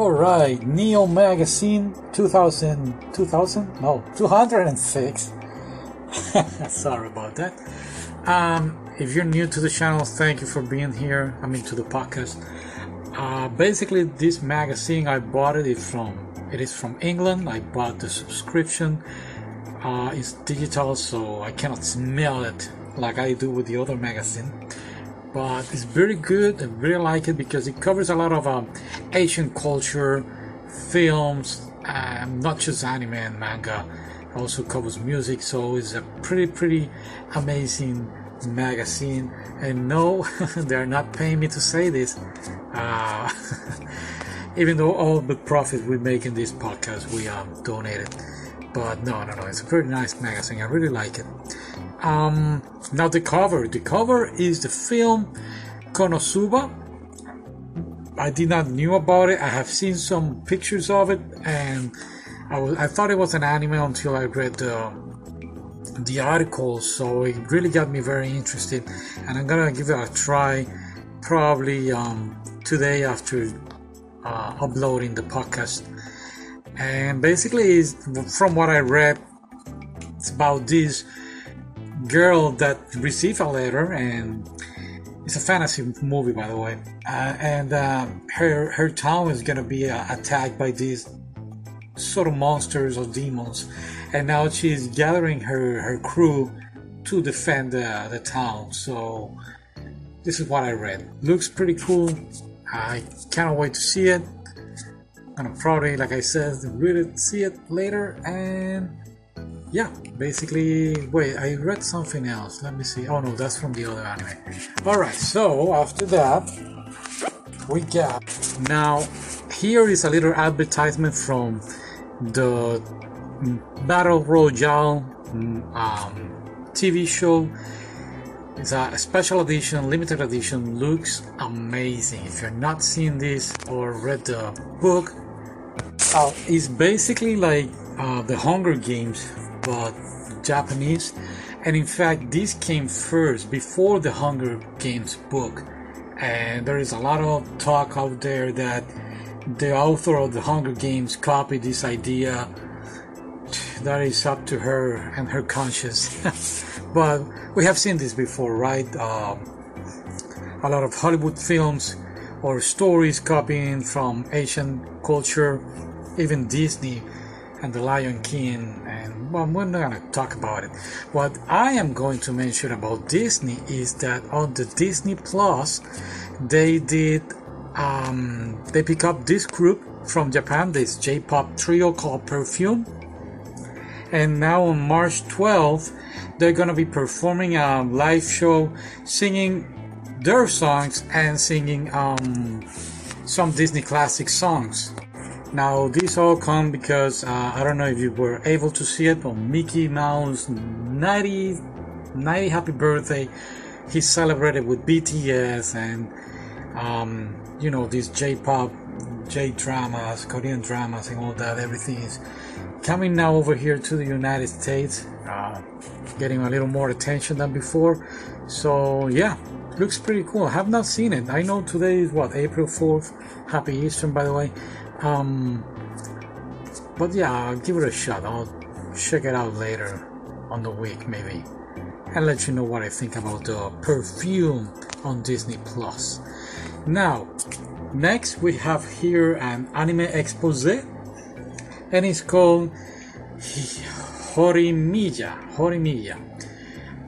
All right, Neo Magazine 2000, 2000? No, 206. Sorry about that. Um, if you're new to the channel, thank you for being here. I mean, to the podcast. Uh, basically, this magazine I bought it from. It is from England. I bought the subscription. Uh, it's digital, so I cannot smell it like I do with the other magazine. But it's very good. I really like it because it covers a lot of um, Asian culture, films, um, not just anime and manga. It also covers music, so it's a pretty, pretty amazing magazine. And no, they're not paying me to say this. Uh, even though all the profit we make in this podcast we um, donate it. But no, no, no, it's a very nice magazine. I really like it. Um, now the cover. The cover is the film Konosuba. I did not knew about it. I have seen some pictures of it, and I, was, I thought it was an anime until I read the the article. So it really got me very interested, and I'm gonna give it a try. Probably um, today after uh, uploading the podcast. And basically, from what I read, it's about this girl that received a letter, and it's a fantasy movie, by the way. Uh, and uh, her her town is gonna be uh, attacked by these sort of monsters or demons, and now she's gathering her her crew to defend the, the town. So this is what I read. Looks pretty cool. I cannot wait to see it. I'm probably, like I said, really see it later and yeah, basically, wait, I read something else. Let me see. Oh no, that's from the other anime. Alright, so after that, we got now here is a little advertisement from the Battle Royale um, TV show. It's a special edition, limited edition, looks amazing. If you're not seeing this or read the book, uh, it's basically like uh, the Hunger Games but Japanese. And in fact, this came first before the Hunger Games book. And there is a lot of talk out there that the author of the Hunger Games copied this idea. That is up to her and her conscience. but we have seen this before, right? Um, a lot of Hollywood films or stories copying from Asian culture, even Disney and The Lion King and well, we're not going to talk about it. What I am going to mention about Disney is that on the Disney Plus, they did um, they pick up this group from Japan, this J-pop trio called Perfume, and now on March 12th, they're gonna be performing a live show, singing their songs and singing um, some Disney classic songs. Now, these all come because uh, I don't know if you were able to see it, but Mickey Mouse 90, 90 happy birthday. He celebrated with BTS and, um, you know, these J pop, J dramas, Korean dramas, and all that. Everything is coming now over here to the United States, uh, getting a little more attention than before. So, yeah, looks pretty cool. I have not seen it. I know today is what, April 4th. Happy Easter, by the way. Um, but yeah, I'll give it a shot. I'll check it out later on the week, maybe, and let you know what I think about the perfume on Disney Plus. Now, next we have here an anime expose, and it's called Horimiya. Horimiya.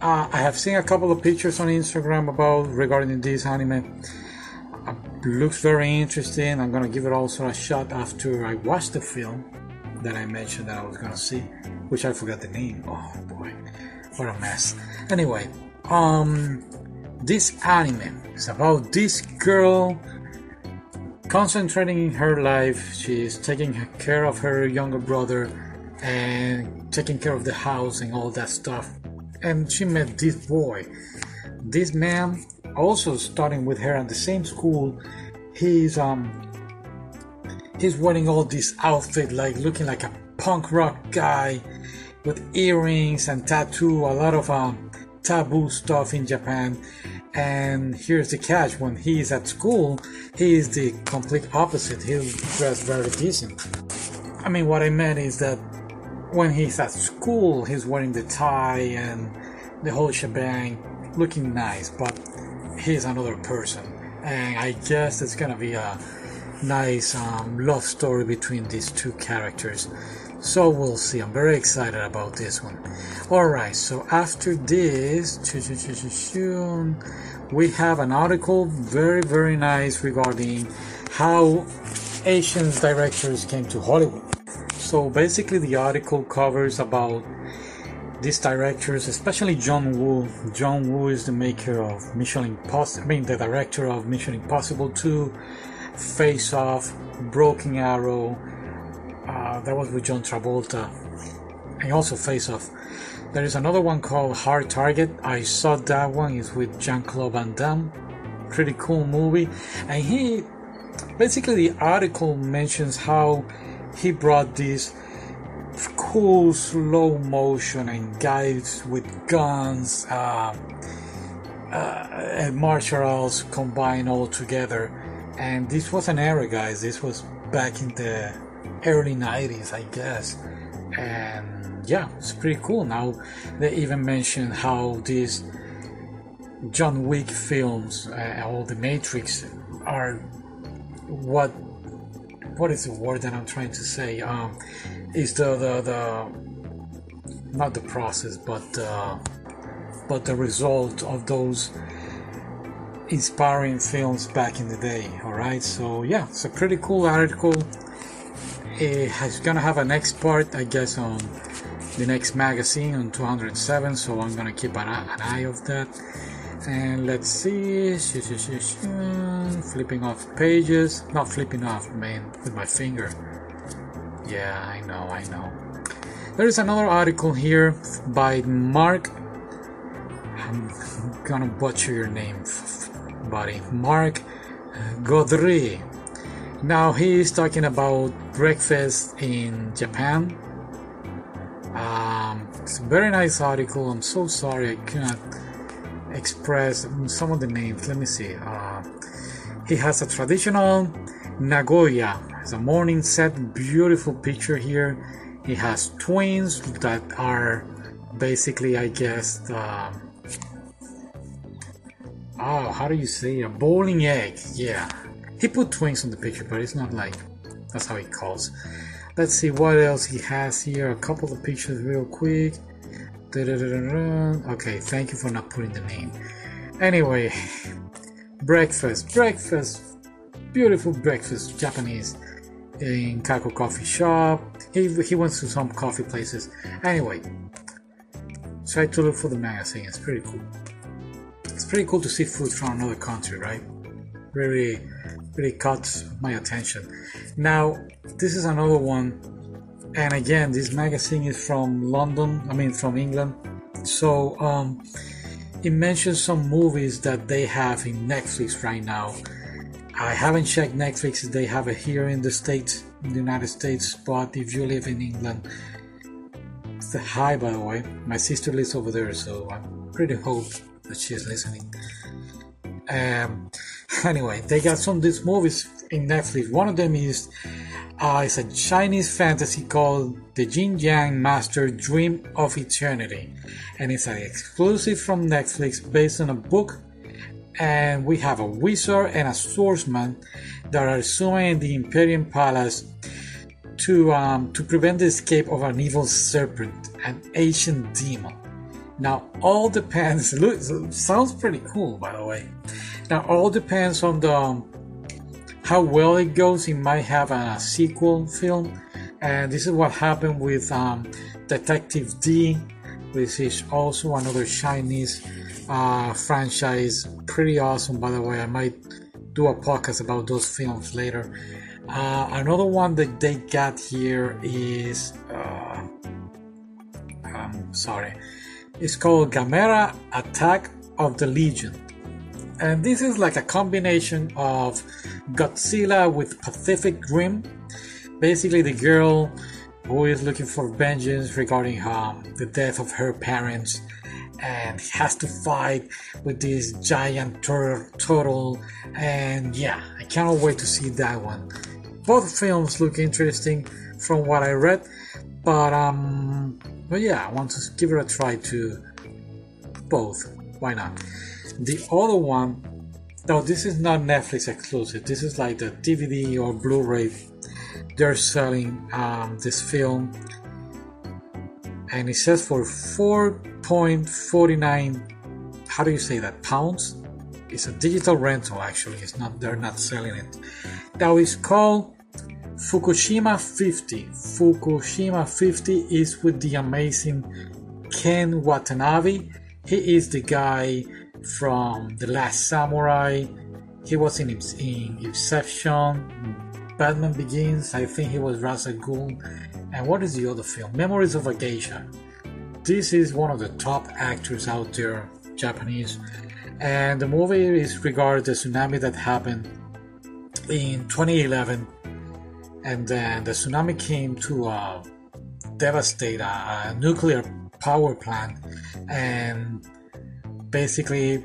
Uh, I have seen a couple of pictures on Instagram about regarding this anime looks very interesting. I'm gonna give it also a shot after I watch the film that I mentioned that I was gonna see, which I forgot the name. Oh boy, what a mess. Anyway, um, this anime is about this girl concentrating in her life. She's taking care of her younger brother and taking care of the house and all that stuff. And she met this boy. This man also studying with her at the same school, he's um he's wearing all this outfit like looking like a punk rock guy with earrings and tattoo, a lot of um taboo stuff in Japan. And here's the catch when he's at school, he is the complete opposite. He's dressed very decent. I mean, what I meant is that when he's at school, he's wearing the tie and the whole shebang, looking nice, but he's another person. And I guess it's gonna be a nice um, love story between these two characters. So we'll see. I'm very excited about this one. Alright, so after this, we have an article very, very nice regarding how Asian directors came to Hollywood. So basically, the article covers about these directors, especially John Woo. John Woo is the maker of Mission Impossible, I mean, the director of Mission Impossible 2, Face Off, Broken Arrow, uh, that was with John Travolta. And also Face Off. There is another one called Hard Target. I saw that one. It's with Jean Claude Van Damme. Pretty cool movie. And he basically the article mentions how he brought this cool slow motion and guys with guns uh, uh, and martial arts combined all together. And this was an era, guys. This was back in the early 90s, I guess. And yeah, it's pretty cool. Now they even mention how these John Wick films, uh, all the Matrix, are what what is the word that I'm trying to say? Um, is the the, the not the process, but uh, but the result of those inspiring films back in the day. All right, so yeah, it's a pretty cool article it's gonna have a next part, I guess, on the next magazine on 207. So I'm gonna keep an eye, an eye of that. And let's see, flipping off pages, not flipping off, man, with my finger. Yeah, I know, I know. There is another article here by Mark. I'm gonna butcher your name, buddy. Mark Godry. Now he is talking about breakfast in Japan. Um, it's a very nice article. I'm so sorry I cannot express some of the names. Let me see. Uh, he has a traditional Nagoya. It's a morning set, beautiful picture here. He has twins that are basically, I guess, uh, oh, how do you say a bowling egg? Yeah, he put twins on the picture, but it's not like that's how he calls. Let's see what else he has here. A couple of pictures, real quick. Okay, thank you for not putting the name. Anyway, breakfast, breakfast, beautiful breakfast, Japanese in Kako Coffee Shop. He he went to some coffee places. Anyway, try to look for the magazine. It's pretty cool. It's pretty cool to see food from another country, right? Really, really caught my attention. Now, this is another one, and again, this magazine is from London, I mean, from England. So, um, it mentions some movies that they have in Netflix right now. I haven't checked Netflix if they have it here in the States, in the United States, but if you live in England, hi by the way. My sister lives over there, so i'm pretty hope that she's listening. Um, anyway, they got some of these movies in Netflix. One of them is uh, it's a Chinese fantasy called The Yin Yang Master Dream of Eternity, and it's an exclusive from Netflix based on a book. And we have a wizard and a swordsman that are summoned the Imperial Palace to um, to prevent the escape of an evil serpent, an ancient demon. Now, all depends. Look, sounds pretty cool, by the way. Now, all depends on the um, how well it goes. It might have a sequel film, and this is what happened with um, Detective Dee, which is also another Chinese uh, franchise. Pretty awesome, by the way. I might do a podcast about those films later. Uh, another one that they got here is. Uh, I'm sorry it's called Gamera Attack of the Legion. And this is like a combination of Godzilla with Pacific Rim. Basically, the girl who is looking for vengeance regarding um, the death of her parents and has to fight with this giant tur- turtle. And yeah, I cannot wait to see that one. Both films look interesting from what I read, but um, but yeah, I want to give it a try to both. Why not? The other one, no, this is not Netflix exclusive. This is like the DVD or Blu-ray. They're selling um, this film, and it says for 4.49. How do you say that? Pounds. It's a digital rental. Actually, it's not. They're not selling it. Now it's called Fukushima 50. Fukushima 50 is with the amazing Ken Watanabe. He is the guy from The Last Samurai. He was in, in Inception, Batman Begins. I think he was Ra's al Ghul. And what is the other film? Memories of a Geisha. This is one of the top actors out there, Japanese. And the movie is regarding the tsunami that happened in 2011 and then the tsunami came to uh, devastate a, a nuclear power plant and basically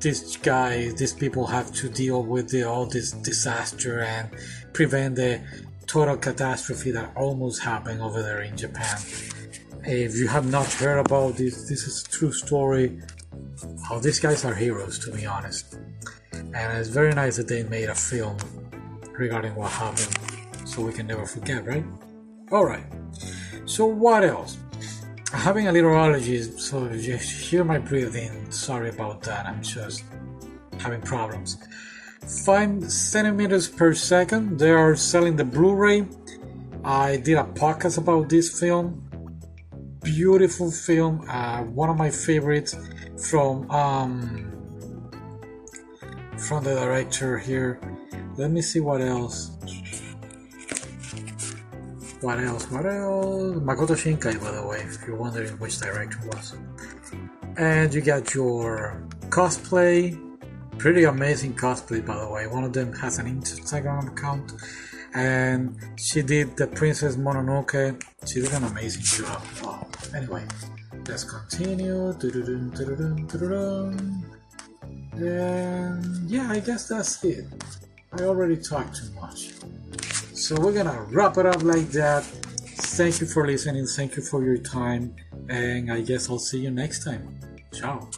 these guys these people have to deal with the, all this disaster and prevent the total catastrophe that almost happened over there in japan if you have not heard about this this is a true story oh these guys are heroes to be honest and it's very nice that they made a film regarding what happened so we can never forget, right? Alright, so what else? Having a little allergies, so you hear my breathing, sorry about that, I'm just having problems. 5 centimeters per second, they are selling the Blu ray. I did a podcast about this film. Beautiful film, uh, one of my favorites from um, from the director here. Let me see what else. What else? What else? Makoto Shinkai, by the way, if you're wondering which director was. And you got your cosplay. Pretty amazing cosplay, by the way. One of them has an Instagram account. And she did the Princess Mononoke. She did an amazing job. Anyway, let's continue. And yeah, I guess that's it. I already talked too much. So we're gonna wrap it up like that. Thank you for listening. Thank you for your time. And I guess I'll see you next time. Ciao.